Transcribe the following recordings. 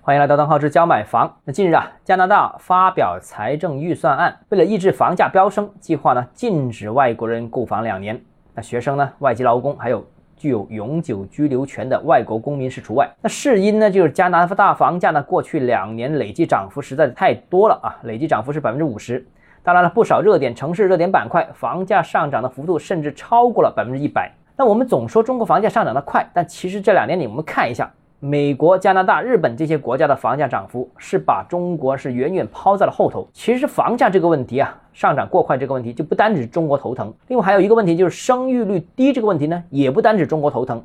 欢迎来到邓浩之教买房。那近日啊，加拿大发表财政预算案，为了抑制房价飙升，计划呢禁止外国人购房两年。那学生呢、外籍劳工还有具有永久居留权的外国公民是除外。那事因呢，就是加拿大房价呢过去两年累计涨幅实在是太多了啊，累计涨幅是百分之五十。当然了，不少热点城市、热点板块房价上涨的幅度甚至超过了百分之一百。那我们总说中国房价上涨的快，但其实这两年里我们看一下。美国、加拿大、日本这些国家的房价涨幅是把中国是远远抛在了后头。其实房价这个问题啊，上涨过快这个问题就不单指中国头疼，另外还有一个问题就是生育率低这个问题呢，也不单指中国头疼。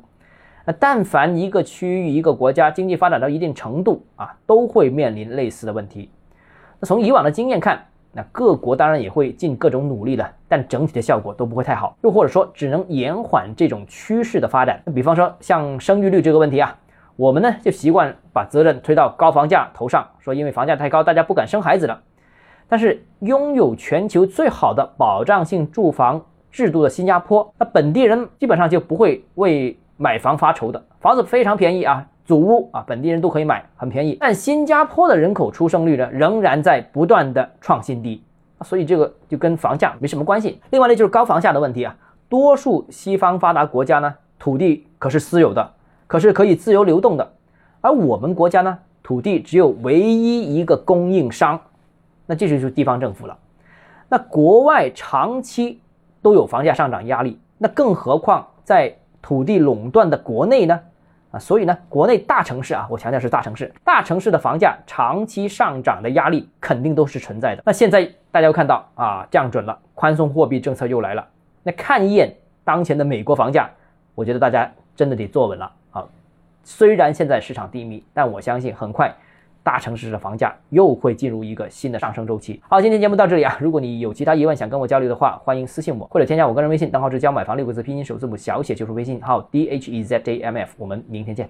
那但凡一个区域、一个国家经济发展到一定程度啊，都会面临类似的问题。那从以往的经验看，那各国当然也会尽各种努力了，但整体的效果都不会太好，又或者说只能延缓这种趋势的发展。那比方说像生育率这个问题啊。我们呢就习惯把责任推到高房价头上，说因为房价太高，大家不敢生孩子了。但是拥有全球最好的保障性住房制度的新加坡，那本地人基本上就不会为买房发愁的，房子非常便宜啊，祖屋啊，本地人都可以买，很便宜。但新加坡的人口出生率呢，仍然在不断的创新低，所以这个就跟房价没什么关系。另外呢，就是高房价的问题啊，多数西方发达国家呢，土地可是私有的。可是可以自由流动的，而我们国家呢，土地只有唯一一个供应商，那这就是地方政府了。那国外长期都有房价上涨压力，那更何况在土地垄断的国内呢？啊，所以呢，国内大城市啊，我强调是大城市，大城市的房价长期上涨的压力肯定都是存在的。那现在大家又看到啊，降准了，宽松货币政策又来了，那看一眼当前的美国房价，我觉得大家真的得坐稳了。好虽然现在市场低迷，但我相信很快大城市的房价又会进入一个新的上升周期。好，今天节目到这里啊，如果你有其他疑问想跟我交流的话，欢迎私信我或者添加我个人微信，账号是教买房六个字拼音首字母小写就是微信号 d h e z a m f。我们明天见。